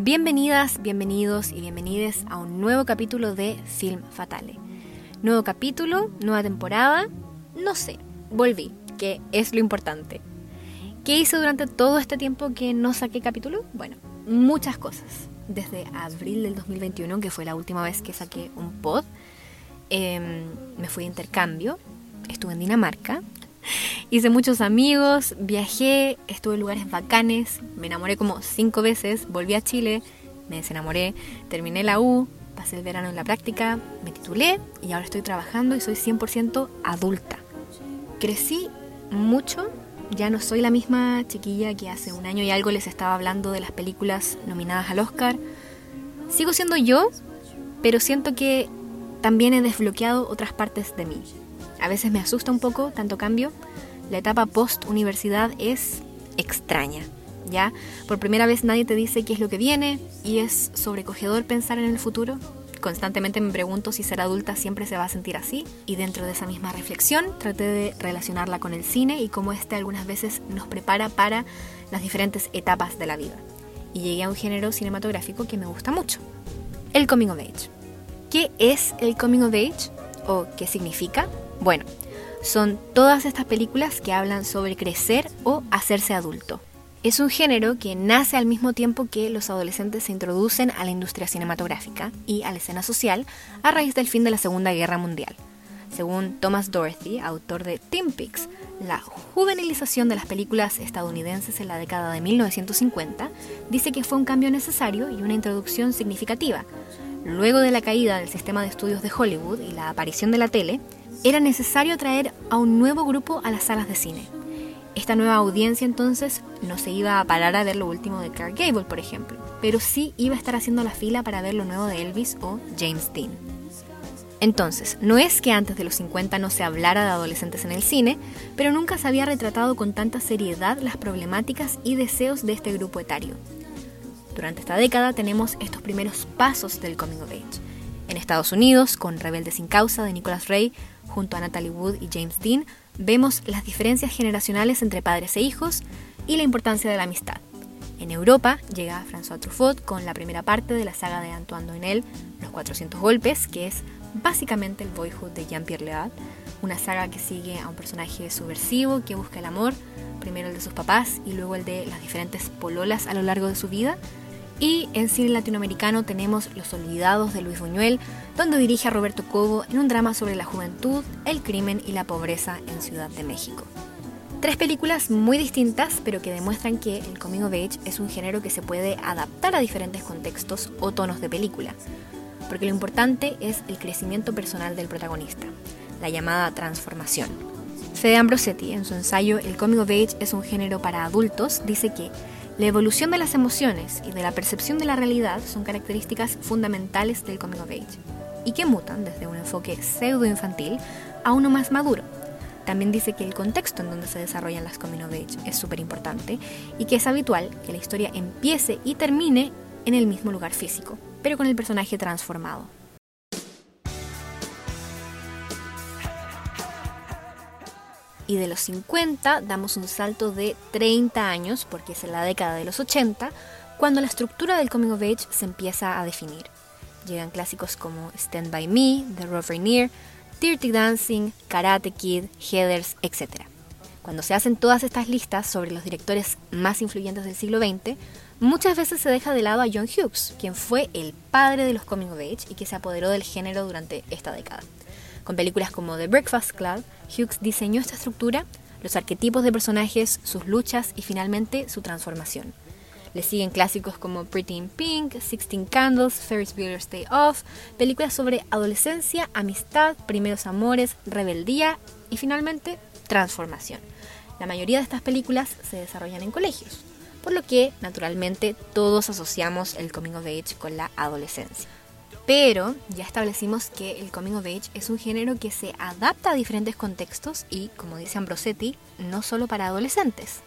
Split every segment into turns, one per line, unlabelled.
Bienvenidas, bienvenidos y bienvenides a un nuevo capítulo de Film Fatale. Nuevo capítulo, nueva temporada, no sé, volví, que es lo importante. ¿Qué hice durante todo este tiempo que no saqué capítulo? Bueno, muchas cosas. Desde abril del 2021, que fue la última vez que saqué un pod, em, me fui de intercambio, estuve en Dinamarca, hice muchos amigos, viajé, estuve en lugares bacanes, me enamoré como cinco veces, volví a Chile, me desenamoré, terminé la U, pasé el verano en la práctica, me titulé y ahora estoy trabajando y soy 100% adulta. Crecí mucho, ya no soy la misma chiquilla que hace un año y algo les estaba hablando de las películas nominadas al Oscar. Sigo siendo yo, pero siento que también he desbloqueado otras partes de mí. A veces me asusta un poco tanto cambio. La etapa post-universidad es extraña, ¿ya? Por primera vez nadie te dice qué es lo que viene y es sobrecogedor pensar en el futuro. Constantemente me pregunto si ser adulta siempre se va a sentir así y dentro de esa misma reflexión traté de relacionarla con el cine y cómo este algunas veces nos prepara para las diferentes etapas de la vida. Y llegué a un género cinematográfico que me gusta mucho, el coming of age. ¿Qué es el coming of age? ¿O qué significa? Bueno, son todas estas películas que hablan sobre crecer o hacerse adulto. Es un género que nace al mismo tiempo que los adolescentes se introducen a la industria cinematográfica y a la escena social a raíz del fin de la Segunda Guerra Mundial. Según Thomas Dorothy, autor de Teen Peaks, la juvenilización de las películas estadounidenses en la década de 1950 dice que fue un cambio necesario y una introducción significativa. Luego de la caída del sistema de estudios de Hollywood y la aparición de la tele, era necesario atraer a un nuevo grupo a las salas de cine. Esta nueva audiencia entonces no se iba a parar a ver lo último de Clark Gable, por ejemplo, pero sí iba a estar haciendo la fila para ver lo nuevo de Elvis o James Dean. Entonces, no es que antes de los 50 no se hablara de adolescentes en el cine, pero nunca se había retratado con tanta seriedad las problemáticas y deseos de este grupo etario. Durante esta década tenemos estos primeros pasos del coming of age. En Estados Unidos, con Rebelde sin causa de Nicholas Ray, junto a Natalie Wood y James Dean, vemos las diferencias generacionales entre padres e hijos y la importancia de la amistad. En Europa llega François Truffaut con la primera parte de la saga de Antoine Doinel, Los 400 Golpes, que es básicamente el boyhood de Jean-Pierre Léaud, una saga que sigue a un personaje subversivo que busca el amor, primero el de sus papás y luego el de las diferentes pololas a lo largo de su vida, y en cine latinoamericano tenemos Los Olvidados de Luis Buñuel, donde dirige a Roberto Cobo en un drama sobre la juventud, el crimen y la pobreza en Ciudad de México. Tres películas muy distintas, pero que demuestran que el coming of age es un género que se puede adaptar a diferentes contextos o tonos de película, porque lo importante es el crecimiento personal del protagonista, la llamada transformación. Fede Ambrosetti, en su ensayo El coming of age es un género para adultos, dice que la evolución de las emociones y de la percepción de la realidad son características fundamentales del coming of age y que mutan desde un enfoque pseudo-infantil a uno más maduro. También dice que el contexto en donde se desarrollan las coming of age es súper importante y que es habitual que la historia empiece y termine en el mismo lugar físico, pero con el personaje transformado. Y de los 50 damos un salto de 30 años, porque es en la década de los 80, cuando la estructura del coming of age se empieza a definir. Llegan clásicos como Stand By Me, The Rough Rainier, Dirty Dancing, Karate Kid, Heathers, etc. Cuando se hacen todas estas listas sobre los directores más influyentes del siglo XX, muchas veces se deja de lado a John Hughes, quien fue el padre de los coming of age y que se apoderó del género durante esta década. Con películas como The Breakfast Club, Hughes diseñó esta estructura, los arquetipos de personajes, sus luchas y finalmente su transformación. Le siguen clásicos como Pretty in Pink, Sixteen Candles, Ferris Bueller's Day Off, películas sobre adolescencia, amistad, primeros amores, rebeldía y finalmente transformación. La mayoría de estas películas se desarrollan en colegios, por lo que naturalmente todos asociamos el coming of age con la adolescencia. Pero ya establecimos que el coming of age es un género que se adapta a diferentes contextos y, como dice Ambrosetti, no solo para adolescentes.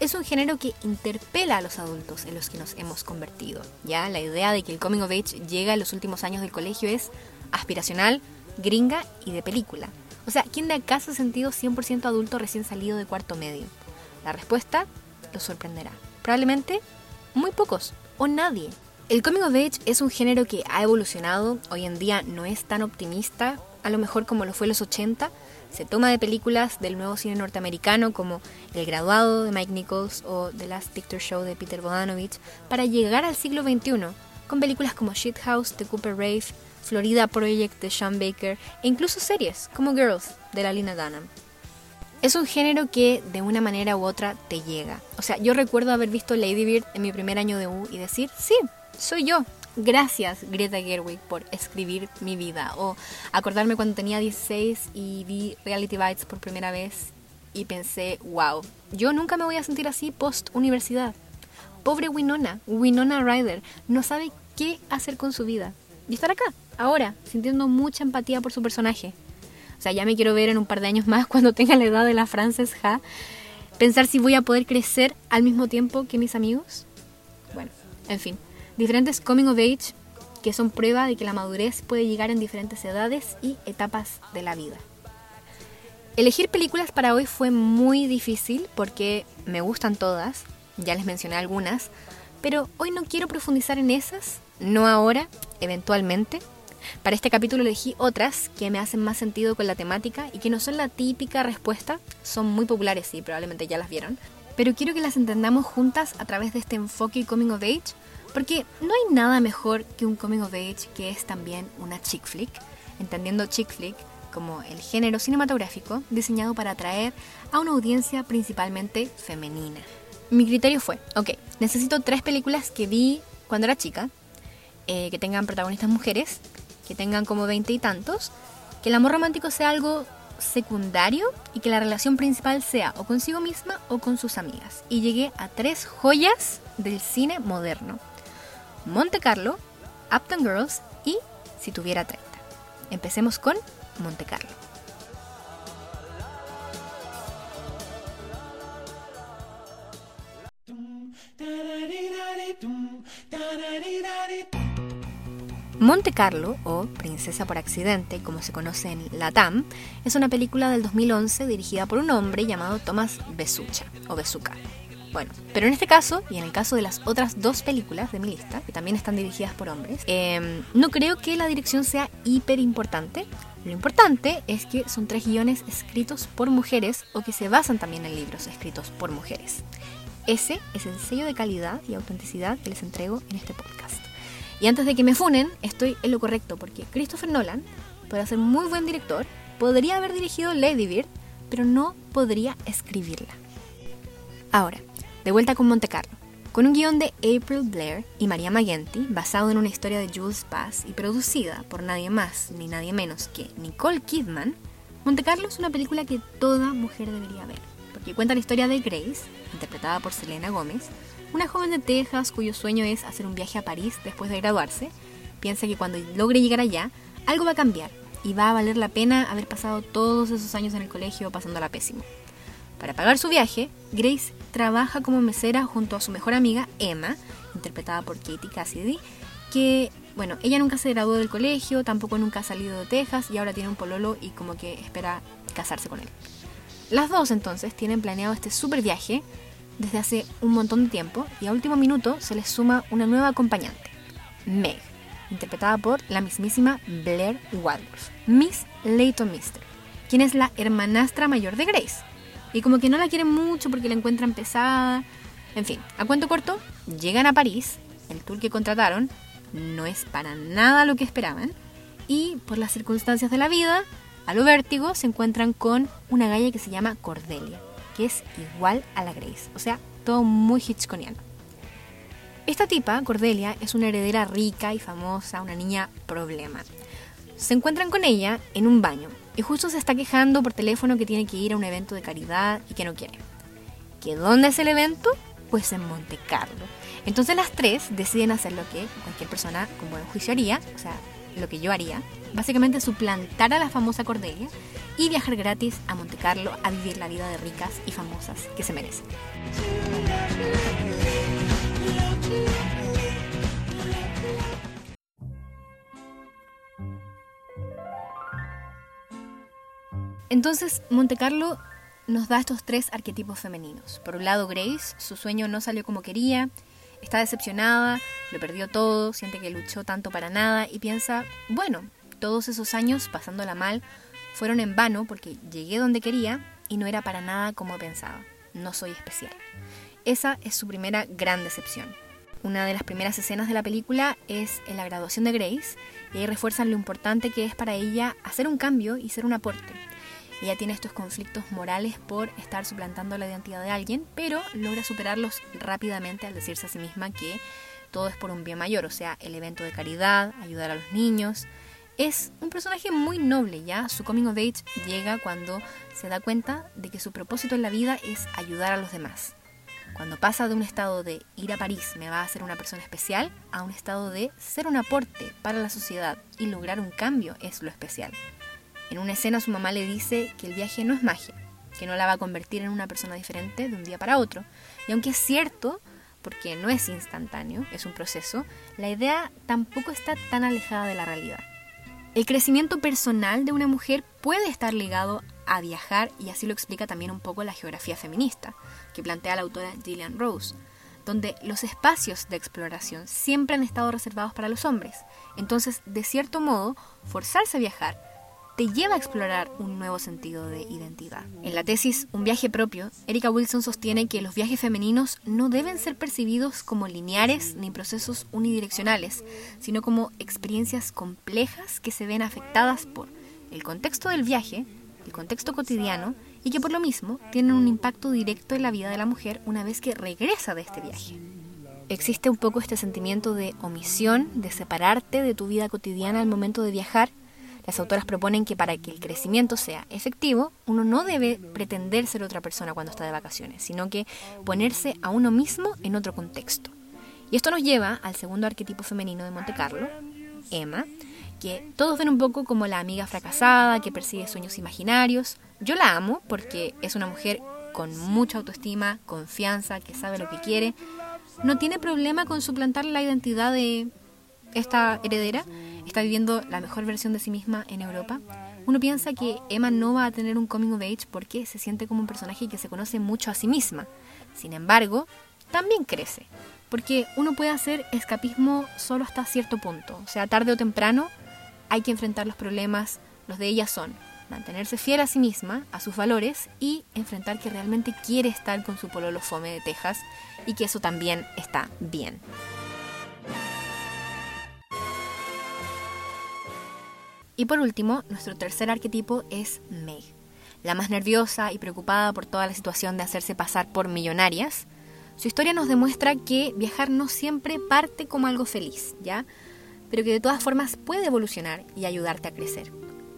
Es un género que interpela a los adultos en los que nos hemos convertido. Ya la idea de que el coming of age llega en los últimos años del colegio es aspiracional, gringa y de película. O sea, ¿quién de acá ha sentido 100% adulto recién salido de cuarto medio? La respuesta lo sorprenderá. Probablemente muy pocos o nadie. El coming of age es un género que ha evolucionado, hoy en día no es tan optimista, a lo mejor como lo fue en los 80, se toma de películas del nuevo cine norteamericano como El graduado de Mike Nichols o The Last Picture Show de Peter Bogdanovich para llegar al siglo XXI con películas como Shithouse de Cooper Rave, Florida Project de Sean Baker e incluso series como Girls de la Lina Dunham. Es un género que de una manera u otra te llega. O sea, yo recuerdo haber visto Lady Bird en mi primer año de U y decir, sí, soy yo. Gracias Greta Gerwig por escribir mi vida. O acordarme cuando tenía 16 y vi Reality Bites por primera vez y pensé, wow, yo nunca me voy a sentir así post universidad. Pobre Winona, Winona Ryder, no sabe qué hacer con su vida. Y estar acá, ahora, sintiendo mucha empatía por su personaje. O sea, ya me quiero ver en un par de años más cuando tenga la edad de la Frances Ha. Pensar si voy a poder crecer al mismo tiempo que mis amigos. Bueno, en fin. Diferentes coming of age que son prueba de que la madurez puede llegar en diferentes edades y etapas de la vida. Elegir películas para hoy fue muy difícil porque me gustan todas, ya les mencioné algunas, pero hoy no quiero profundizar en esas, no ahora, eventualmente. Para este capítulo elegí otras que me hacen más sentido con la temática y que no son la típica respuesta, son muy populares y probablemente ya las vieron, pero quiero que las entendamos juntas a través de este enfoque coming of age, porque no hay nada mejor que un coming of age que es también una chick flick, entendiendo chick flick como el género cinematográfico diseñado para atraer a una audiencia principalmente femenina. Mi criterio fue, ok, necesito tres películas que vi cuando era chica, eh, que tengan protagonistas mujeres, que tengan como veinte y tantos, que el amor romántico sea algo secundario y que la relación principal sea o consigo misma o con sus amigas. Y llegué a tres joyas del cine moderno. Monte Carlo, Upton Girls y Si tuviera 30. Empecemos con Monte Carlo. Monte Carlo, o Princesa por Accidente, como se conoce en Latam, es una película del 2011 dirigida por un hombre llamado Thomas Besucha, o Besuca. Bueno, pero en este caso, y en el caso de las otras dos películas de mi lista, que también están dirigidas por hombres, em, no creo que la dirección sea hiper importante. Lo importante es que son tres guiones escritos por mujeres o que se basan también en libros escritos por mujeres. Ese es el sello de calidad y autenticidad que les entrego en este podcast. Y antes de que me funen, estoy en lo correcto, porque Christopher Nolan puede ser muy buen director, podría haber dirigido Lady Bird, pero no podría escribirla. Ahora, de vuelta con Monte Carlo. Con un guion de April Blair y Maria Magenti, basado en una historia de Jules Bass y producida por nadie más ni nadie menos que Nicole Kidman, Monte Carlo es una película que toda mujer debería ver, porque cuenta la historia de Grace, interpretada por Selena Gómez, una joven de Texas cuyo sueño es hacer un viaje a París después de graduarse, piensa que cuando logre llegar allá, algo va a cambiar y va a valer la pena haber pasado todos esos años en el colegio pasándola pésimo. Para pagar su viaje, Grace trabaja como mesera junto a su mejor amiga Emma, interpretada por Katie Cassidy, que, bueno, ella nunca se graduó del colegio, tampoco nunca ha salido de Texas y ahora tiene un pololo y como que espera casarse con él. Las dos entonces tienen planeado este super viaje desde hace un montón de tiempo y a último minuto se les suma una nueva acompañante, Meg, interpretada por la mismísima Blair Waldorf, Miss Leighton Mister, quien es la hermanastra mayor de Grace. Y como que no la quieren mucho porque la encuentran pesada. En fin, a cuento corto, llegan a París, el tour que contrataron no es para nada lo que esperaban, y por las circunstancias de la vida, a lo vértigo se encuentran con una galla que se llama Cordelia que es igual a la Grace, o sea, todo muy hitchconiano. Esta tipa, Cordelia, es una heredera rica y famosa, una niña problema. Se encuentran con ella en un baño y justo se está quejando por teléfono que tiene que ir a un evento de caridad y que no quiere. ¿Que dónde es el evento? Pues en Monte Carlo. Entonces las tres deciden hacer lo que cualquier persona con buen juicio haría, o sea, lo que yo haría, básicamente suplantar a la famosa Cordelia y viajar gratis a Monte Carlo a vivir la vida de ricas y famosas que se merecen. Entonces, Monte Carlo nos da estos tres arquetipos femeninos. Por un lado, Grace, su sueño no salió como quería, Está decepcionada, lo perdió todo, siente que luchó tanto para nada y piensa, bueno, todos esos años pasándola mal fueron en vano porque llegué donde quería y no era para nada como pensaba. No soy especial. Esa es su primera gran decepción. Una de las primeras escenas de la película es en la graduación de Grace y ahí refuerzan lo importante que es para ella hacer un cambio y ser un aporte. Ella tiene estos conflictos morales por estar suplantando la identidad de alguien, pero logra superarlos rápidamente al decirse a sí misma que todo es por un bien mayor, o sea, el evento de caridad, ayudar a los niños. Es un personaje muy noble, ¿ya? Su coming of age llega cuando se da cuenta de que su propósito en la vida es ayudar a los demás. Cuando pasa de un estado de ir a París me va a hacer una persona especial a un estado de ser un aporte para la sociedad y lograr un cambio es lo especial. En una escena su mamá le dice que el viaje no es magia, que no la va a convertir en una persona diferente de un día para otro. Y aunque es cierto, porque no es instantáneo, es un proceso, la idea tampoco está tan alejada de la realidad. El crecimiento personal de una mujer puede estar ligado a viajar y así lo explica también un poco la geografía feminista, que plantea la autora Gillian Rose, donde los espacios de exploración siempre han estado reservados para los hombres. Entonces, de cierto modo, forzarse a viajar te lleva a explorar un nuevo sentido de identidad. En la tesis Un viaje propio, Erika Wilson sostiene que los viajes femeninos no deben ser percibidos como lineares ni procesos unidireccionales, sino como experiencias complejas que se ven afectadas por el contexto del viaje, el contexto cotidiano y que por lo mismo tienen un impacto directo en la vida de la mujer una vez que regresa de este viaje. Existe un poco este sentimiento de omisión, de separarte de tu vida cotidiana al momento de viajar las autoras proponen que para que el crecimiento sea efectivo, uno no debe pretender ser otra persona cuando está de vacaciones, sino que ponerse a uno mismo en otro contexto. Y esto nos lleva al segundo arquetipo femenino de Monte Carlo, Emma, que todos ven un poco como la amiga fracasada que persigue sueños imaginarios. Yo la amo porque es una mujer con mucha autoestima, confianza, que sabe lo que quiere. No tiene problema con suplantar la identidad de esta heredera está viviendo la mejor versión de sí misma en Europa, uno piensa que Emma no va a tener un coming of age porque se siente como un personaje que se conoce mucho a sí misma. Sin embargo, también crece, porque uno puede hacer escapismo solo hasta cierto punto. O sea, tarde o temprano hay que enfrentar los problemas. Los de ella son mantenerse fiel a sí misma, a sus valores y enfrentar que realmente quiere estar con su pololo fome de Texas y que eso también está bien. Y por último, nuestro tercer arquetipo es Meg, la más nerviosa y preocupada por toda la situación de hacerse pasar por millonarias. Su historia nos demuestra que viajar no siempre parte como algo feliz, ¿ya? Pero que de todas formas puede evolucionar y ayudarte a crecer.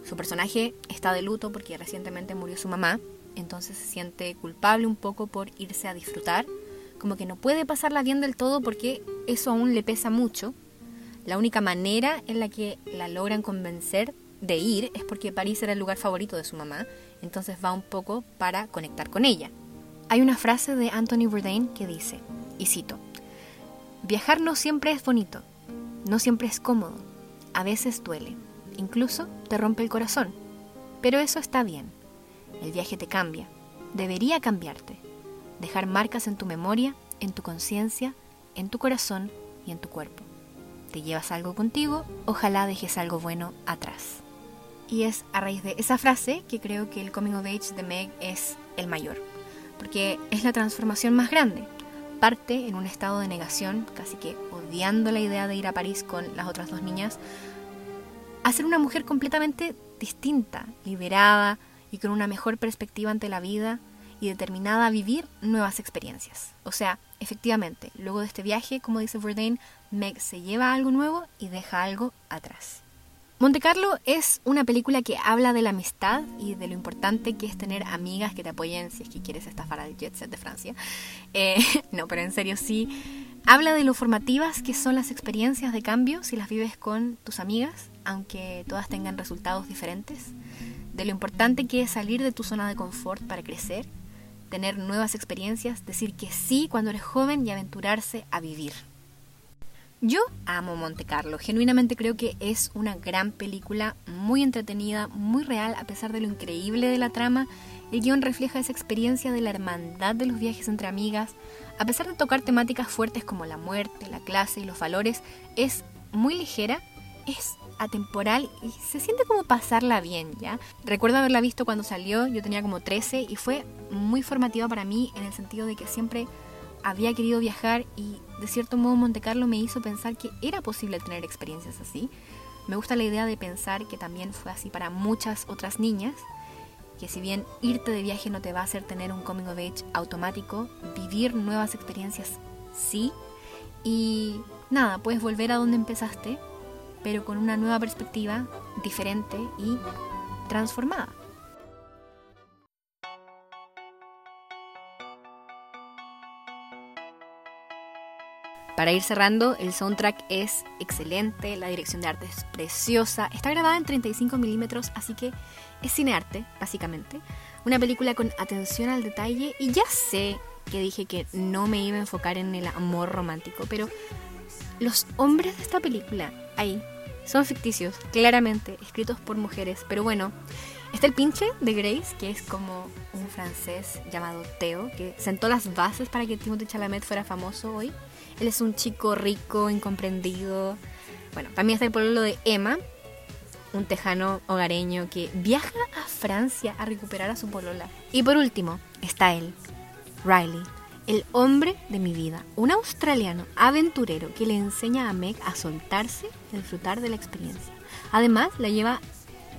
Su personaje está de luto porque recientemente murió su mamá, entonces se siente culpable un poco por irse a disfrutar, como que no puede pasarla bien del todo porque eso aún le pesa mucho la única manera en la que la logran convencer de ir es porque París era el lugar favorito de su mamá, entonces va un poco para conectar con ella. Hay una frase de Anthony Bourdain que dice, y cito, Viajar no siempre es bonito, no siempre es cómodo, a veces duele, incluso te rompe el corazón, pero eso está bien. El viaje te cambia, debería cambiarte, dejar marcas en tu memoria, en tu conciencia, en tu corazón y en tu cuerpo te llevas algo contigo, ojalá dejes algo bueno atrás. Y es a raíz de esa frase que creo que el coming of age de Meg es el mayor, porque es la transformación más grande. Parte en un estado de negación, casi que odiando la idea de ir a París con las otras dos niñas, a ser una mujer completamente distinta, liberada y con una mejor perspectiva ante la vida y determinada a vivir nuevas experiencias. O sea, efectivamente, luego de este viaje, como dice Bourdain, Meg se lleva algo nuevo y deja algo atrás. Monte Carlo es una película que habla de la amistad y de lo importante que es tener amigas que te apoyen si es que quieres estafar al jet set de Francia. Eh, no, pero en serio sí. Habla de lo formativas que son las experiencias de cambio si las vives con tus amigas, aunque todas tengan resultados diferentes. De lo importante que es salir de tu zona de confort para crecer, tener nuevas experiencias, decir que sí cuando eres joven y aventurarse a vivir. Yo amo Monte Carlo, genuinamente creo que es una gran película, muy entretenida, muy real, a pesar de lo increíble de la trama. El guion refleja esa experiencia de la hermandad de los viajes entre amigas. A pesar de tocar temáticas fuertes como la muerte, la clase y los valores, es muy ligera, es atemporal y se siente como pasarla bien, ¿ya? Recuerdo haberla visto cuando salió, yo tenía como 13 y fue muy formativa para mí en el sentido de que siempre había querido viajar y de cierto modo Monte Carlo me hizo pensar que era posible tener experiencias así. Me gusta la idea de pensar que también fue así para muchas otras niñas, que si bien irte de viaje no te va a hacer tener un coming of age automático, vivir nuevas experiencias sí. Y nada, puedes volver a donde empezaste, pero con una nueva perspectiva, diferente y transformada. Para ir cerrando, el soundtrack es excelente, la dirección de arte es preciosa, está grabada en 35 milímetros, así que es cinearte, básicamente. Una película con atención al detalle y ya sé que dije que no me iba a enfocar en el amor romántico, pero los hombres de esta película, ahí, son ficticios, claramente, escritos por mujeres, pero bueno, está el pinche de Grace, que es como un francés llamado Theo, que sentó las bases para que Timothée Chalamet fuera famoso hoy. Él es un chico rico, incomprendido. Bueno, también está el pueblo de Emma, un tejano hogareño que viaja a Francia a recuperar a su polola. Y por último, está él, Riley, el hombre de mi vida, un australiano aventurero que le enseña a Meg a soltarse y disfrutar de la experiencia. Además, la lleva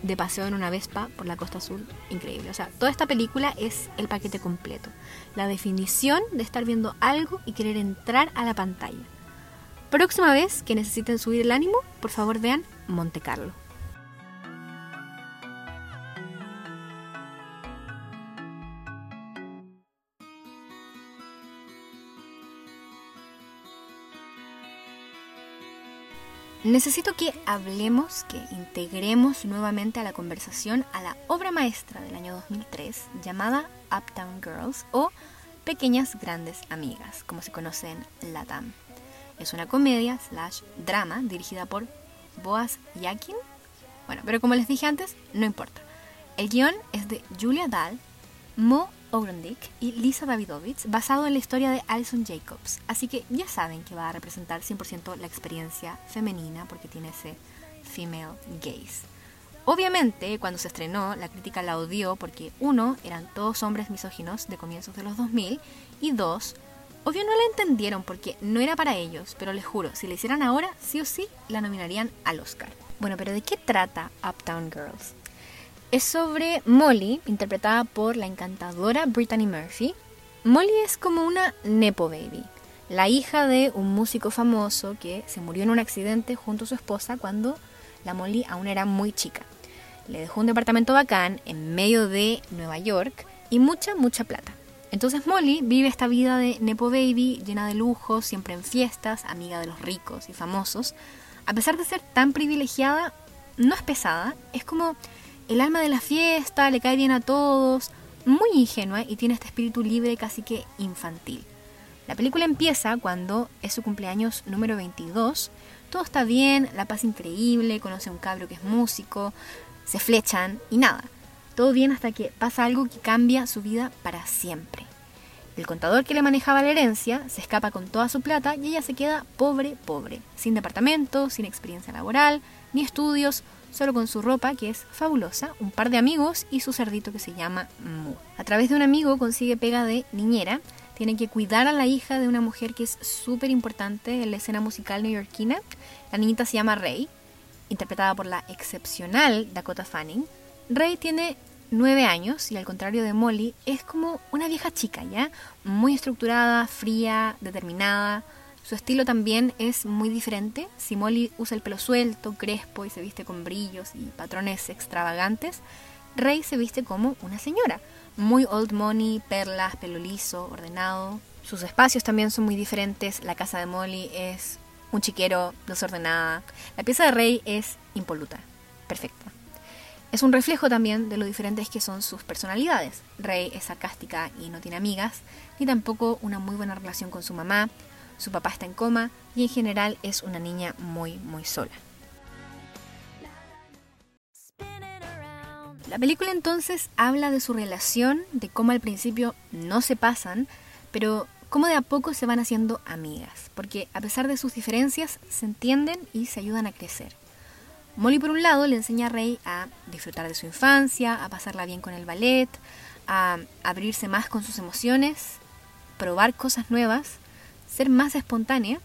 de paseo en una Vespa por la costa azul, increíble. O sea, toda esta película es el paquete completo. La definición de estar viendo algo y querer entrar a la pantalla. Próxima vez que necesiten subir el ánimo, por favor vean Monte Carlo. Necesito que hablemos, que integremos nuevamente a la conversación a la obra maestra del año 2003 llamada Uptown Girls o Pequeñas Grandes Amigas, como se conoce en Latam. Es una comedia slash drama dirigida por Boaz Yakin. Bueno, pero como les dije antes, no importa. El guion es de Julia Dahl, Mo Ogrendick y Lisa Davidovich, basado en la historia de Alison Jacobs. Así que ya saben que va a representar 100% la experiencia femenina porque tiene ese female gaze. Obviamente, cuando se estrenó, la crítica la odió porque, uno, eran todos hombres misóginos de comienzos de los 2000 y dos, obvio no la entendieron porque no era para ellos, pero les juro, si la hicieran ahora, sí o sí, la nominarían al Oscar. Bueno, pero ¿de qué trata Uptown Girls? Es sobre Molly, interpretada por la encantadora Brittany Murphy. Molly es como una Nepo Baby, la hija de un músico famoso que se murió en un accidente junto a su esposa cuando la Molly aún era muy chica. Le dejó un departamento bacán en medio de Nueva York y mucha, mucha plata. Entonces Molly vive esta vida de Nepo Baby llena de lujos, siempre en fiestas, amiga de los ricos y famosos. A pesar de ser tan privilegiada, no es pesada, es como el alma de la fiesta, le cae bien a todos, muy ingenua y tiene este espíritu libre casi que infantil. La película empieza cuando es su cumpleaños número 22, todo está bien, la paz increíble, conoce a un cabro que es músico, se flechan y nada. Todo bien hasta que pasa algo que cambia su vida para siempre. El contador que le manejaba la herencia se escapa con toda su plata y ella se queda pobre, pobre, sin departamento, sin experiencia laboral, ni estudios, solo con su ropa, que es fabulosa, un par de amigos y su cerdito que se llama Mu. A través de un amigo consigue pega de niñera, tiene que cuidar a la hija de una mujer que es súper importante en la escena musical neoyorquina. La niñita se llama Rey, interpretada por la excepcional Dakota Fanning. Rey tiene nueve años y al contrario de Molly es como una vieja chica, ¿ya? Muy estructurada, fría, determinada, su estilo también es muy diferente. Si Molly usa el pelo suelto, crespo y se viste con brillos y patrones extravagantes, Rey se viste como una señora. Muy old money, perlas, pelo liso, ordenado. Sus espacios también son muy diferentes. La casa de Molly es un chiquero, desordenada. La pieza de Rey es impoluta, perfecta. Es un reflejo también de lo diferentes que son sus personalidades. Rey es sarcástica y no tiene amigas, ni tampoco una muy buena relación con su mamá, su papá está en coma y en general es una niña muy, muy sola. La película entonces habla de su relación, de cómo al principio no se pasan, pero cómo de a poco se van haciendo amigas, porque a pesar de sus diferencias se entienden y se ayudan a crecer. Molly por un lado le enseña a Rey a disfrutar de su infancia, a pasarla bien con el ballet, a abrirse más con sus emociones, probar cosas nuevas, ser más espontánea,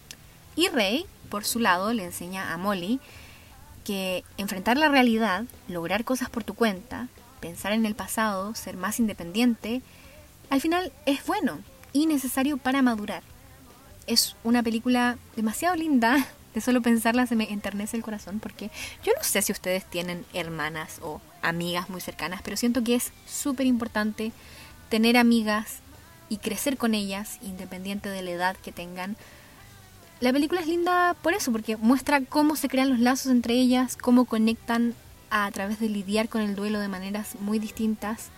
y Rey por su lado le enseña a Molly que enfrentar la realidad, lograr cosas por tu cuenta, pensar en el pasado, ser más independiente, al final es bueno y necesario para madurar. Es una película demasiado linda, de solo pensarla se me enternece el corazón porque yo no sé si ustedes tienen hermanas o amigas muy cercanas, pero siento que es súper importante tener amigas y crecer con ellas, independiente de la edad que tengan, la película es linda por eso, porque muestra cómo se crean los lazos entre ellas, cómo conectan a, través de lidiar con el duelo de maneras muy distintas.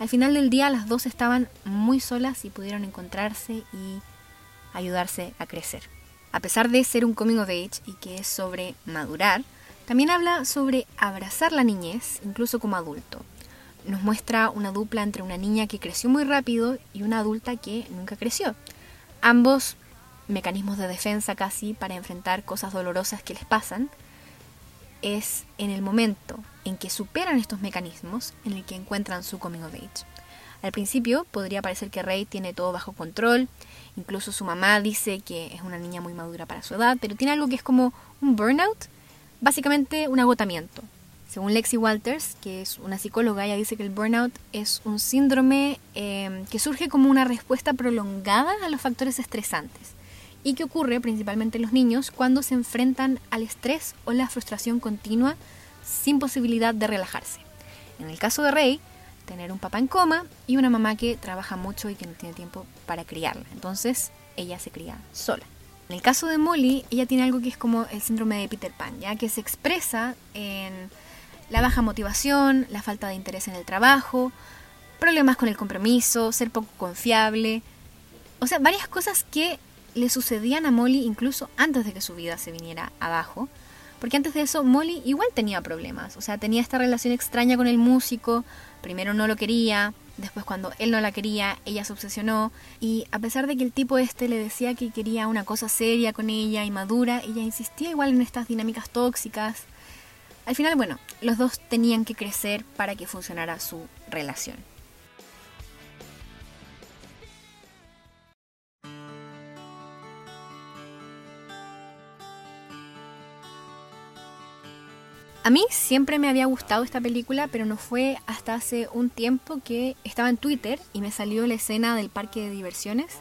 Al final del día las dos estaban muy solas y pudieron encontrarse y ayudarse a crecer. A pesar de ser un coming of age y que es sobre madurar, también habla sobre abrazar la niñez, incluso como adulto. Nos muestra una dupla entre una niña que creció muy rápido y una adulta que nunca creció. Ambos mecanismos de defensa casi para enfrentar cosas dolorosas que les pasan, es en el momento en que superan estos mecanismos en el que encuentran su coming of age. Al principio podría parecer que Rey tiene todo bajo control, incluso su mamá dice que es una niña muy madura para su edad, pero tiene algo que es como un burnout, básicamente un agotamiento. Según Lexi Walters, que es una psicóloga, ella dice que el burnout es un síndrome eh, que surge como una respuesta prolongada a los factores estresantes y que ocurre principalmente en los niños cuando se enfrentan al estrés o la frustración continua sin posibilidad de relajarse. En el caso de Rey, tener un papá en coma y una mamá que trabaja mucho y que no tiene tiempo para criarla. Entonces, ella se cría sola. En el caso de Molly, ella tiene algo que es como el síndrome de Peter Pan, ya que se expresa en la baja motivación, la falta de interés en el trabajo, problemas con el compromiso, ser poco confiable, o sea, varias cosas que le sucedían a Molly incluso antes de que su vida se viniera abajo. Porque antes de eso Molly igual tenía problemas. O sea, tenía esta relación extraña con el músico. Primero no lo quería, después cuando él no la quería, ella se obsesionó. Y a pesar de que el tipo este le decía que quería una cosa seria con ella y madura, ella insistía igual en estas dinámicas tóxicas. Al final, bueno, los dos tenían que crecer para que funcionara su relación. A mí siempre me había gustado esta película, pero no fue hasta hace un tiempo que estaba en Twitter y me salió la escena del parque de diversiones,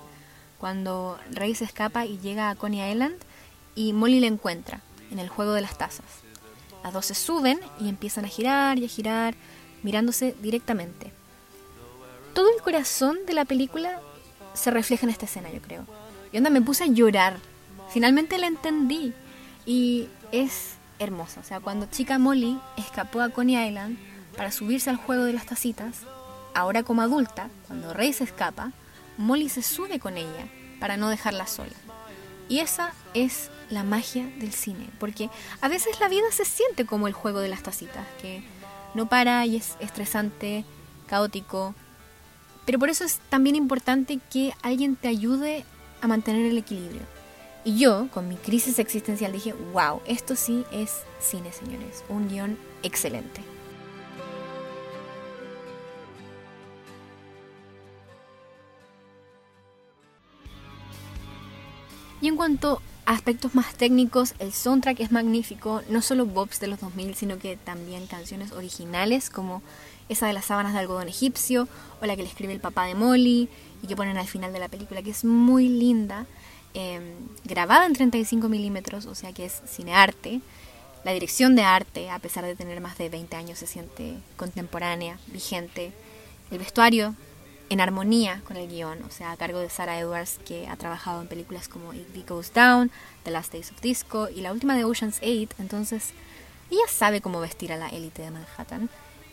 cuando Rey se escapa y llega a Coney Island y Molly le encuentra en el juego de las tazas. Las dos se suben y empiezan a girar y a girar, mirándose directamente. Todo el corazón de la película se refleja en esta escena, yo creo. Y onda, me puse a llorar. Finalmente la entendí. Y es hermosa. O sea, cuando chica Molly escapó a Coney Island para subirse al juego de las tacitas, ahora como adulta, cuando Rey se escapa, Molly se sube con ella para no dejarla sola. Y esa es la magia del cine, porque a veces la vida se siente como el juego de las tacitas, que no para y es estresante, caótico, pero por eso es también importante que alguien te ayude a mantener el equilibrio. Y yo, con mi crisis existencial, dije, wow, esto sí es cine, señores. Un guion excelente. Y en cuanto aspectos más técnicos, el soundtrack es magnífico, no solo bobs de los 2000, sino que también canciones originales como esa de las sábanas de algodón egipcio o la que le escribe el papá de Molly y que ponen al final de la película, que es muy linda. Em, grabada en 35 milímetros, o sea que es cinearte. La dirección de arte, a pesar de tener más de 20 años, se siente contemporánea, vigente. El vestuario en armonía con el guion, o sea, a cargo de Sarah Edwards, que ha trabajado en películas como It Goes Down, The Last Days of Disco y la última de Ocean's 8, entonces ella sabe cómo vestir a la élite de Manhattan.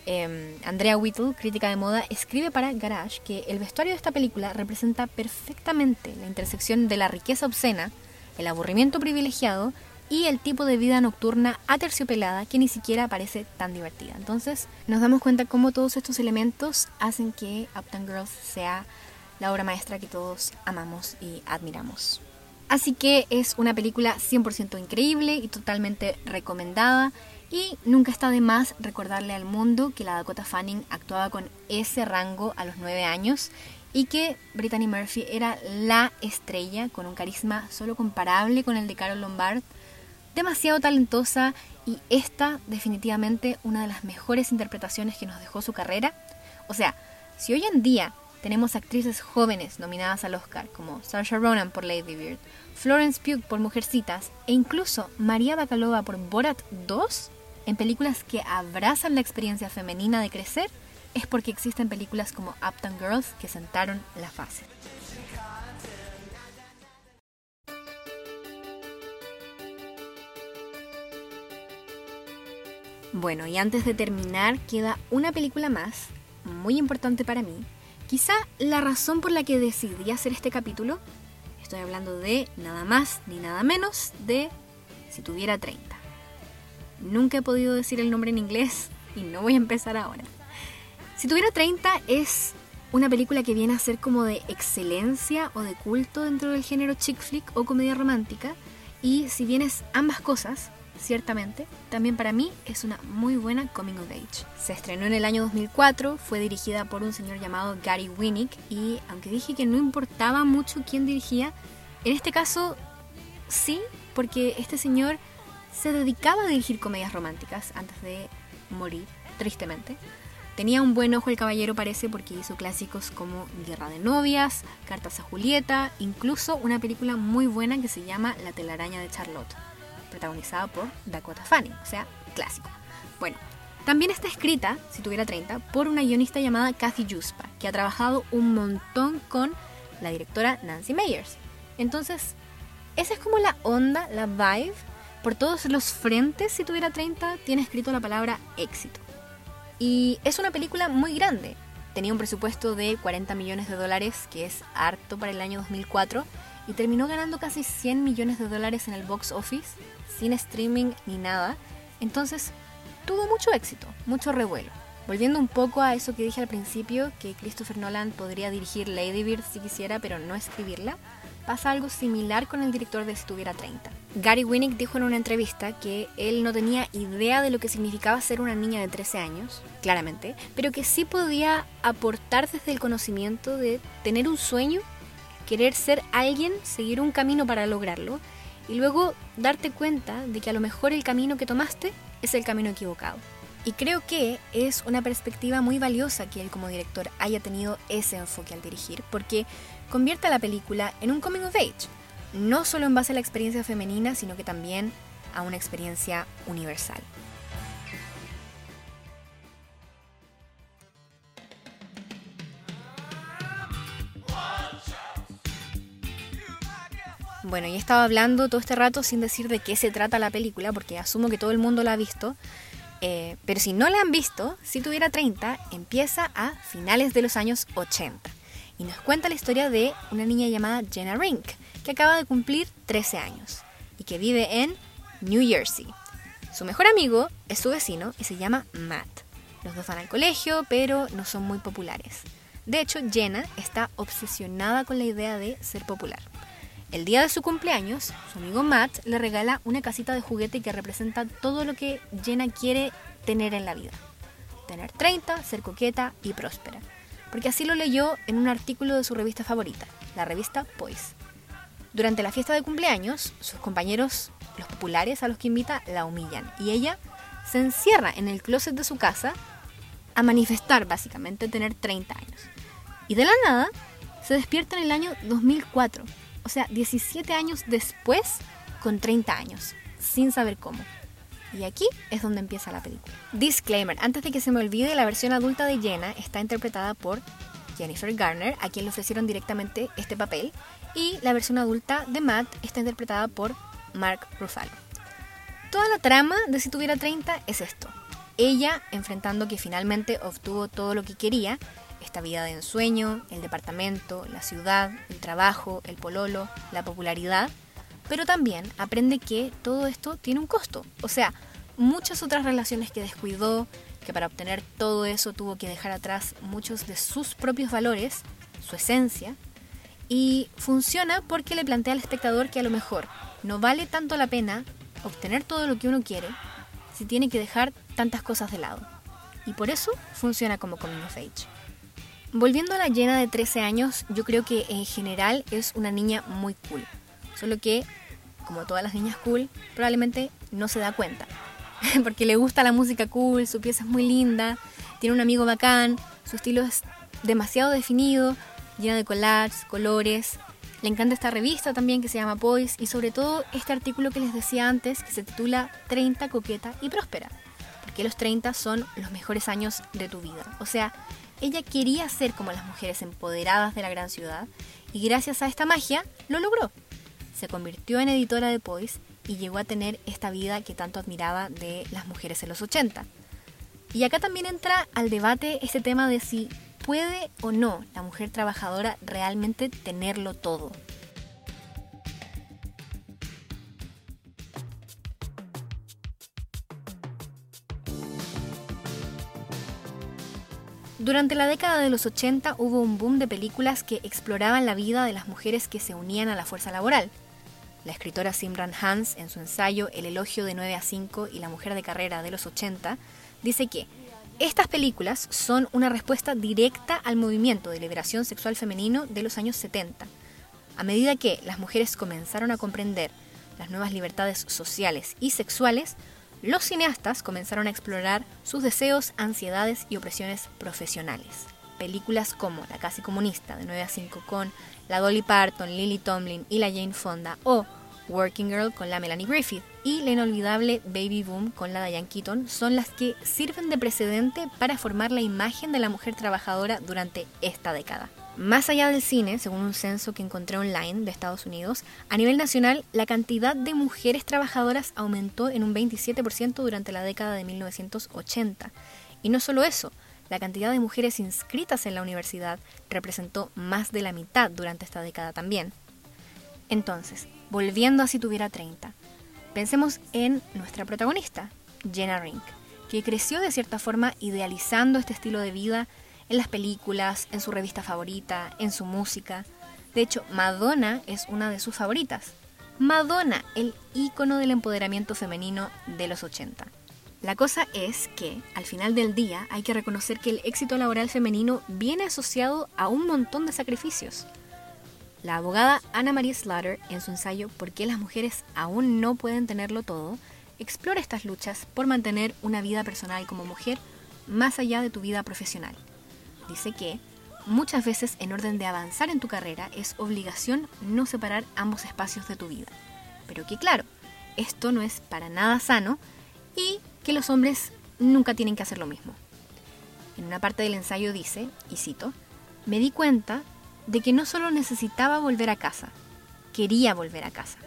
Em, Andrea Whittle, crítica de moda, escribe para Garage que el vestuario de esta película representa perfectamente la intersección de la riqueza obscena, el aburrimiento privilegiado y el tipo de vida nocturna aterciopelada que ni siquiera parece tan divertida. Entonces nos damos cuenta cómo todos estos elementos hacen que Uptown Girls sea la obra maestra que todos amamos y admiramos. Así que es una película 100% increíble y totalmente recomendada. Y nunca está de más recordarle al mundo que la Dakota Fanning actuaba con ese rango a los 9 años y que Brittany Murphy era la estrella con un carisma solo comparable con el de Carol Lombard, demasiado talentosa y esta definitivamente una de las mejores interpretaciones que nos dejó su carrera. O sea, si hoy en día tenemos actrices jóvenes nominadas al Oscar como Saoirse Ronan por Lady Bird, Florence Pugh por Mujercitas e incluso María Bakalova por Borat 2, en películas que abrazan la experiencia femenina de crecer, es porque existen películas como Uptown Girls que sentaron la fase. Bueno, y antes de terminar, queda una película más, muy importante para mí. Quizá la razón por la que decidí hacer este capítulo, estoy hablando de nada más ni nada menos de si tuviera 30. Nunca he podido decir el nombre en inglés y no voy a empezar ahora. Si tuviera 30 es una película que viene a ser como de excelencia o de culto dentro del género chick flick o comedia romántica. Y si bien es ambas cosas, ciertamente, también para mí es una muy buena coming of age. Se estrenó en el año 2004, fue dirigida por un señor llamado Gary Winnick y aunque dije que no importaba mucho quién dirigía, en este caso sí, porque este señor se dedicaba a dirigir comedias románticas antes de morir, tristemente. Tenía un buen ojo el caballero parece porque hizo clásicos como Guerra de Novias, Cartas a Julieta, incluso una película muy buena que se llama La telaraña de Charlotte, protagonizada por Dakota Fanning, o sea, clásico. Bueno, también está escrita, si tuviera 30, por una guionista llamada Kathy Juspa, que ha trabajado un montón con la directora Nancy Meyers. Entonces, esa es como la onda, la vibe por todos los frentes, si tuviera 30, tiene escrito la palabra éxito. Y es una película muy grande. Tenía un presupuesto de 40 millones de dólares, que es harto para el año 2004, y terminó ganando casi 100 millones de dólares en el box office, sin streaming ni nada. Entonces, tuvo mucho éxito, mucho revuelo. Volviendo un poco a eso que dije al principio, que Christopher Nolan podría dirigir Lady Bird si quisiera, pero no escribirla, pasa algo similar con el director de Si tuviera 30. Gary Winnick dijo en una entrevista que él no tenía idea de lo que significaba ser una niña de 13 años, claramente, pero que sí podía aportar desde el conocimiento de tener un sueño, querer ser alguien, seguir un camino para lograrlo, y luego darte cuenta de que a lo mejor el camino que tomaste es el camino equivocado. Y creo que es una perspectiva muy valiosa que él como director haya tenido ese enfoque al dirigir, porque convierte a la película en un coming of age, no solo en base a la experiencia femenina, sino que también a una experiencia universal. Bueno, y he estado hablando todo este rato sin decir de qué se trata la película, porque asumo que todo el mundo la ha visto. Eh, pero si no la han visto, si tuviera 30, empieza a finales de los años 80 y nos cuenta la historia de una niña llamada Jenna Rink, que acaba de cumplir 13 años y que vive en New Jersey. Su mejor amigo es su vecino y se llama Matt. Los dos van al colegio, pero no son muy populares. De hecho, Jenna está obsesionada con la idea de ser popular. El día de su cumpleaños, su amigo Matt le regala una casita de juguete que representa todo lo que Jenna quiere tener en la vida. Tener 30, ser coqueta y próspera porque así lo leyó en un artículo de su revista favorita, la revista Poise. Durante la fiesta de cumpleaños, sus compañeros, los populares a los que invita, la humillan y ella se encierra en el closet de su casa a manifestar básicamente tener 30 años. Y de la nada se despierta en el año 2004, o sea, 17 años después con 30 años, sin saber cómo. Y aquí es donde empieza la película. Disclaimer, antes de que se me olvide, la versión adulta de Jenna está interpretada por Jennifer Garner, a quien le ofrecieron directamente este papel, y la versión adulta de Matt está interpretada por Mark Ruffalo. Toda la trama de Si tuviera 30 es esto. ella enfrentando que finalmente obtuvo todo lo que quería, esta vida de ensueño, el departamento, la ciudad, el trabajo, el pololo, la popularidad, pero también aprende que todo esto tiene un costo. O sea, muchas otras relaciones que descuidó, que para obtener todo eso tuvo que dejar atrás muchos de sus propios valores, su esencia, y funciona porque le plantea al espectador que a lo mejor no vale tanto la pena obtener todo lo que uno quiere si tiene que dejar tantas cosas de lado. Y por eso funciona como coming of age. Volviendo a la llena de 13 años, yo creo que en general es una niña muy cool. Solo que, como todas las niñas cool, probablemente no se da cuenta. Porque le gusta la música cool, su pieza es muy linda, tiene un amigo bacán, su estilo es demasiado definido, llena de collages, colores. Le encanta esta revista también que se llama Poise y sobre todo este artículo que les decía antes que se titula 30 coqueta y próspera. Porque los 30 son los mejores años de tu vida. O sea, ella quería ser como las mujeres empoderadas de la gran ciudad y gracias a esta magia lo logró. Se convirtió en editora de Poise y llegó a tener esta vida que tanto admiraba de las mujeres en los 80. Y acá también entra al debate este tema de si ¿Puede o no la mujer trabajadora realmente tenerlo todo? Durante la década de los 80 hubo un boom de películas que exploraban la vida de las mujeres que se unían a la fuerza laboral. La escritora Simran Hans, en su ensayo El elogio de 9 a 5 y la mujer de carrera de los 80, dice que estas películas son una respuesta directa al movimiento de liberación sexual femenino de los años 70. A medida que las mujeres comenzaron a comprender las nuevas libertades sociales y sexuales, los cineastas comenzaron a explorar sus deseos, ansiedades y opresiones profesionales. Películas como La casi comunista de 9 a 5 con la Dolly Parton, Lily Tomlin y la Jane Fonda o Working Girl con la Melanie Griffith y la inolvidable Baby Boom con la Diane Keaton son las que sirven de precedente para formar la imagen de la mujer trabajadora durante esta década. Más allá del cine, según un censo que encontré online de Estados Unidos, a nivel nacional la cantidad de mujeres trabajadoras aumentó en un 27% durante la década de 1980. Y no solo eso, la cantidad de mujeres inscritas en la universidad representó más de la mitad durante esta década también. Entonces, volviendo a si tuviera 30. Pensemos en nuestra protagonista, Jenna Rink, que creció de cierta forma idealizando este estilo de vida en las películas, en su revista favorita, en su música. De hecho, Madonna es una de sus favoritas. Madonna, el ícono del empoderamiento femenino de los 80. La cosa es que, al final del día, hay que reconocer que el éxito laboral femenino viene asociado a un montón de sacrificios. La abogada Anna Marie Slaughter, en su ensayo ¿Por qué las mujeres aún no pueden tenerlo todo?, explora estas luchas por mantener una vida personal como mujer más allá de tu vida profesional. Dice que muchas veces en orden de avanzar en tu carrera es obligación no separar ambos espacios de tu vida. Pero que claro, esto no es para nada sano y que los hombres nunca tienen que hacer lo mismo. En una parte del ensayo dice, y cito, me di cuenta de que no solo necesitaba volver a casa, quería volver a casa.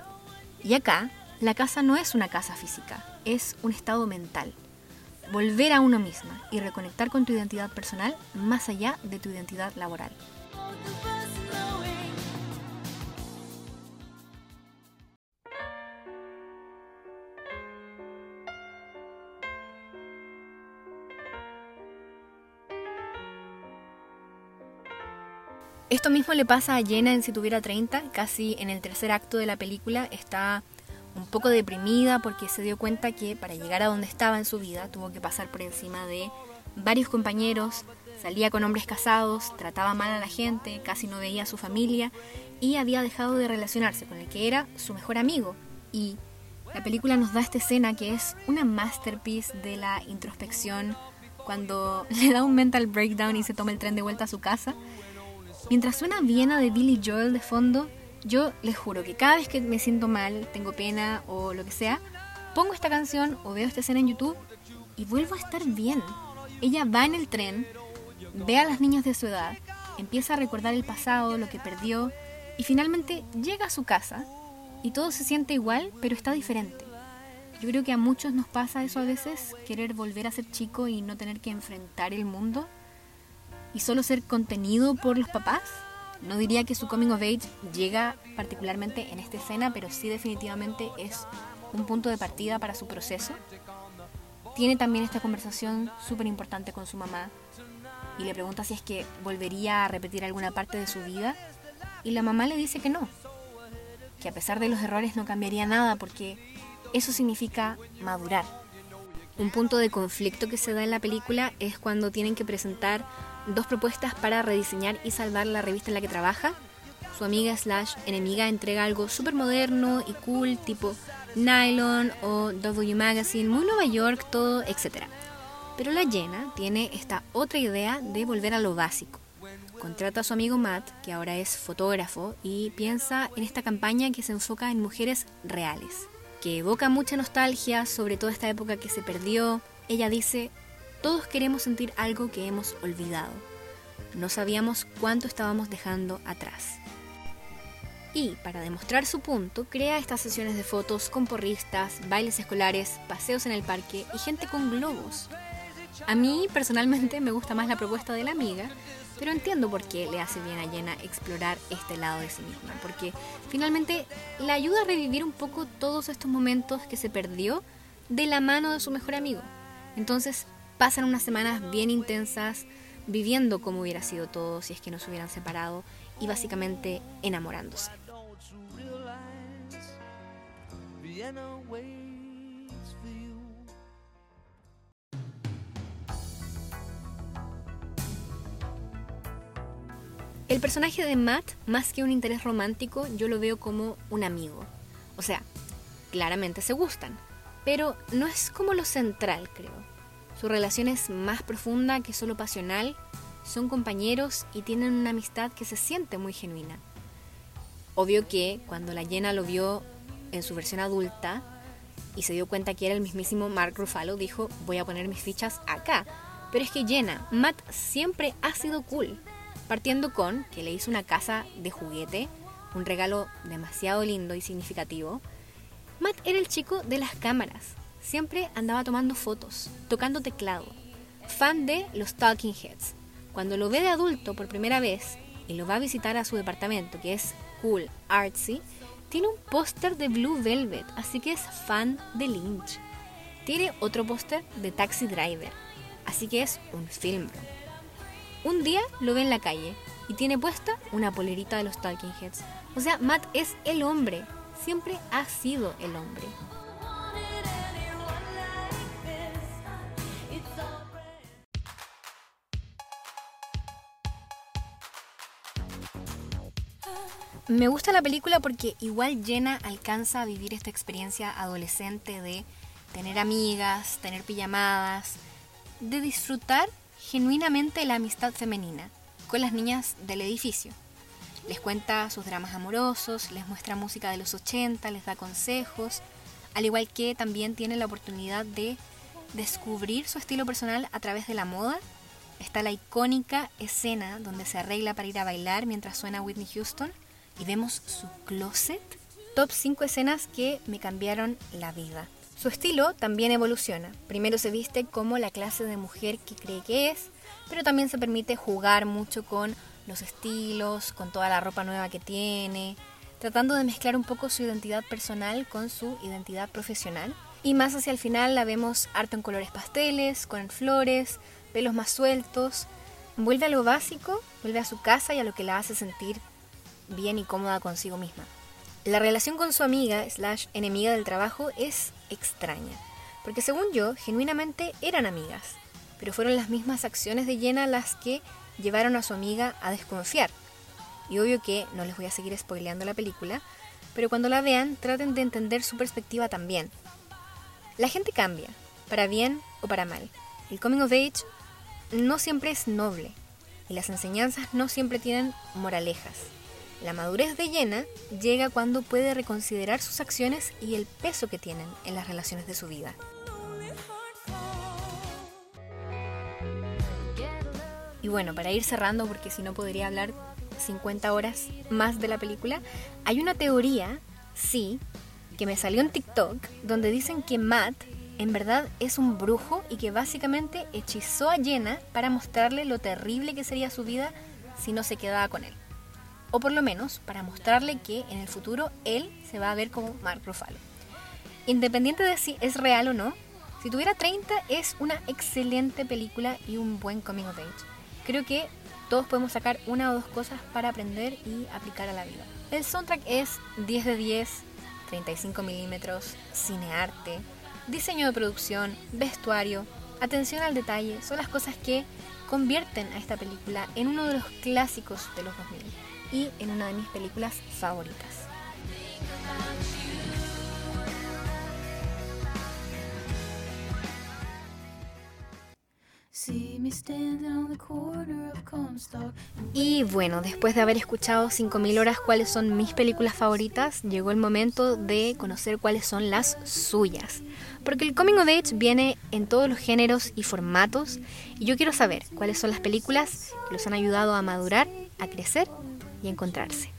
Y acá, la casa no es una casa física, es un estado mental. Volver a uno misma y reconectar con tu identidad personal más allá de tu identidad laboral. Esto mismo le pasa a Jenna en Si tuviera 30, casi en el tercer acto de la película está un poco deprimida porque se dio cuenta que para llegar a donde estaba en su vida tuvo que pasar por encima de varios compañeros, salía con hombres casados, trataba mal a la gente, casi no veía a su familia y había dejado de relacionarse con el que era su mejor amigo. Y la película nos da esta escena que es una masterpiece de la introspección cuando le da un mental breakdown y se toma el tren de vuelta a su casa Mientras suena Viena de Billy Joel de fondo, yo les juro que cada vez que me siento mal, tengo pena o lo que sea, pongo esta canción o veo esta escena en YouTube y vuelvo a estar bien. Ella va en el tren, ve a las niñas de su edad, empieza a recordar el pasado, lo que perdió, y finalmente llega a su casa y todo se siente igual, pero está diferente. Yo creo que a muchos nos pasa eso a veces, querer volver a ser chico y no tener que enfrentar el mundo y solo ser contenido por los papás. No diría que su coming of age llega particularmente en esta escena, pero sí definitivamente es un punto de partida para su proceso. Tiene también esta conversación súper importante con su mamá y le pregunta si es que volvería a repetir alguna parte de su vida y la mamá le dice que no, que a pesar de los errores no cambiaría nada porque eso significa madurar. Un punto de conflicto que se da en la película es cuando tienen que presentar dos propuestas para rediseñar y salvar la revista en la que trabaja. Su amiga slash enemiga entrega algo súper moderno y cool, tipo Nylon o W Magazine, muy Nueva York, todo, etc. Pero la llena tiene esta otra idea de volver a lo básico. Contrata a su amigo Matt, que ahora es fotógrafo, y piensa en esta campaña que se enfoca en mujeres reales, que evoca mucha nostalgia sobre toda esta época que se perdió. Ella dice, todos queremos sentir algo que hemos olvidado. No sabíamos cuánto estábamos dejando atrás. Y para demostrar su punto, crea estas sesiones de fotos con porristas, bailes escolares, paseos en el parque y gente con globos. A mí personalmente me gusta más la propuesta de la amiga, pero entiendo por qué le hace bien a Jenna explorar este lado de sí misma, porque finalmente le ayuda a revivir un poco todos estos momentos que se perdió de la mano de su mejor amigo. Entonces pasan unas semanas bien intensas, viviendo como hubiera sido todo si es que no se hubieran separado y básicamente enamorándose. El personaje de Matt, más que un interés romántico, yo lo veo como un amigo. O sea, claramente se gustan, pero no es como lo central, creo. Su relación es más profunda que solo pasional, son compañeros y tienen una amistad que se siente muy genuina. Obvio que cuando la llena lo vio en su versión adulta y se dio cuenta que era el mismísimo Mark Ruffalo, dijo, voy a poner mis fichas acá. Pero es que Jenna, Matt siempre ha sido cool. Partiendo con que le hizo una casa de juguete, un regalo demasiado lindo y significativo. Matt era el chico de las cámaras. Siempre andaba tomando fotos, tocando teclado. Fan de los Talking Heads. Cuando lo ve de adulto por primera vez y lo va a visitar a su departamento, que es cool, artsy, tiene un póster de Blue Velvet, así que es fan de Lynch. Tiene otro póster de Taxi Driver, así que es un film un día lo ve en la calle y tiene puesta una polerita de los Talking Heads. O sea, Matt es el hombre, siempre ha sido el hombre. Me gusta la película porque igual Jenna alcanza a vivir esta experiencia adolescente de tener amigas, tener pijamadas, de disfrutar genuinamente la amistad femenina con las niñas del edificio. Les cuenta sus dramas amorosos, les muestra música de los 80, les da consejos, al igual que también tiene la oportunidad de descubrir su estilo personal a través de la moda. Está la icónica escena donde se arregla para ir a bailar mientras suena Whitney Houston y vemos su closet. Top 5 escenas que me cambiaron la vida. Su estilo también evoluciona. Primero se viste como la clase de mujer que cree que es, pero también se permite jugar mucho con los estilos, con toda la ropa nueva que tiene, tratando de mezclar un poco su identidad personal con su identidad profesional. Y más hacia el final la vemos harto en colores pasteles, con flores, pelos más sueltos. Vuelve a lo básico, vuelve a su casa y a lo que la hace sentir bien y cómoda consigo misma. La relación con su amiga, slash enemiga del trabajo, es extraña, porque según yo, genuinamente eran amigas, pero fueron las mismas acciones de Jenna las que llevaron a su amiga a desconfiar. Y obvio que no les voy a seguir spoileando la película, pero cuando la vean traten de entender su perspectiva también. La gente cambia, para bien o para mal. El coming of age no siempre es noble y las enseñanzas no siempre tienen moralejas. La madurez de Jenna llega cuando puede reconsiderar sus acciones y el peso que tienen en las relaciones de su vida. Y bueno, para ir cerrando, porque si no podría hablar 50 horas más de la película, hay una teoría, sí, que me salió en TikTok donde dicen que Matt en verdad es un brujo y que básicamente hechizó a Jenna para mostrarle lo terrible que sería su vida si no se quedaba con él. O por lo menos para mostrarle que en el futuro él se va a ver como Mark Ruffalo. Independiente de si es real o no, si tuviera 30 es una excelente película y un buen coming of age. Creo que todos podemos sacar una o dos cosas para aprender y aplicar a la vida. El soundtrack es 10 de 10, 35 milímetros, cinearte, diseño de producción, vestuario, atención al detalle, son las cosas que convierten a esta película en uno de los clásicos de los 2000 y en una de mis películas favoritas. Y bueno, después de haber escuchado 5.000 horas cuáles son mis películas favoritas, llegó el momento de conocer cuáles son las suyas. Porque el Coming of Age viene en todos los géneros y formatos y yo quiero saber cuáles son las películas que los han ayudado a madurar, a crecer y encontrarse.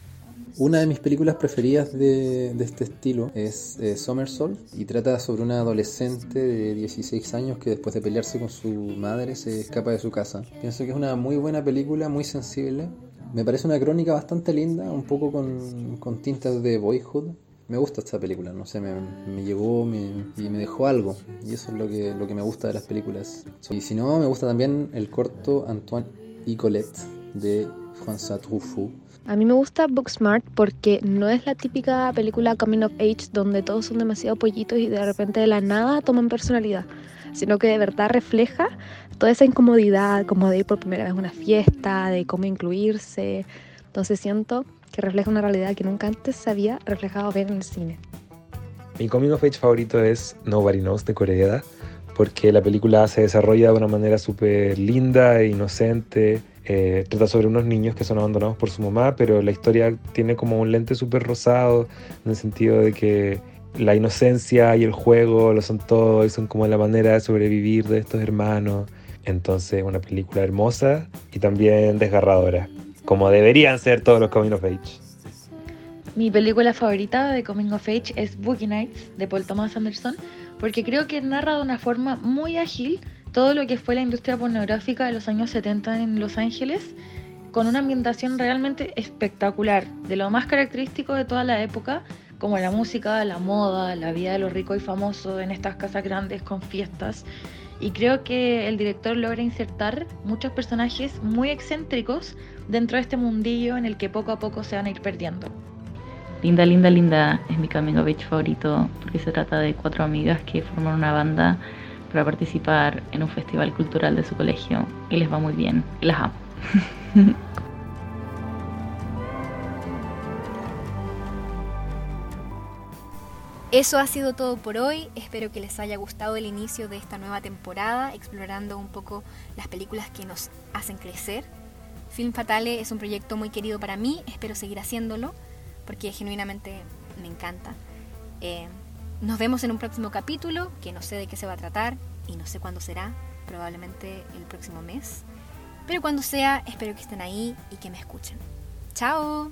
Una de mis películas preferidas de, este estilo es eh, Somersault y trata sobre una adolescente de 16 años que después de pelearse con su madre se escapa de su casa. Pienso que es una muy buena película, muy sensible. Me parece una crónica bastante linda, un poco con, tintas de boyhood. Me gusta esta película, no sé, me, me llegó y me dejó algo. Y eso es lo que, lo que me gusta de las películas. Y si no, me gusta también el corto Antoine y Colette de François Truffaut
a mí me gusta Booksmart porque no es la típica película coming of age donde todos son demasiado pollitos y de repente de la nada toman personalidad, sino que de verdad refleja toda esa incomodidad como de ir por primera vez a una fiesta, de cómo incluirse. Entonces siento que refleja una realidad que nunca antes se había reflejado ver en el cine.
Mi coming of age favorito es Nobody Knows de Corea porque la película se desarrolla de una manera súper linda e inocente eh, trata sobre unos niños que son abandonados por su mamá, pero la historia tiene como un lente súper rosado, en el sentido de que la inocencia y el juego lo son todo y son como la manera de sobrevivir de estos hermanos. Entonces, una película hermosa y también desgarradora, como deberían ser todos los Coming of Age.
Mi película favorita de Coming of Age es Boogie Nights de Paul Thomas Anderson, porque creo que narra de una forma muy ágil todo lo que fue la industria pornográfica de los años 70 en Los Ángeles, con una ambientación realmente espectacular, de lo más característico de toda la época, como la música, la moda, la vida de los ricos y famosos en estas casas grandes con fiestas. Y creo que el director logra insertar muchos personajes muy excéntricos dentro de este mundillo en el que poco a poco se van a ir perdiendo.
Linda, linda, linda es mi of Age favorito porque se trata de cuatro amigas que forman una banda para participar en un festival cultural de su colegio y les va muy bien. Las amo.
Eso ha sido todo por hoy. Espero que les haya gustado el inicio de esta nueva temporada, explorando un poco las películas que nos hacen crecer. Film Fatale es un proyecto muy querido para mí, espero seguir haciéndolo, porque genuinamente me encanta. Eh, nos vemos en un próximo capítulo, que no sé de qué se va a tratar y no sé cuándo será, probablemente el próximo mes. Pero cuando sea, espero que estén ahí y que me escuchen. ¡Chao!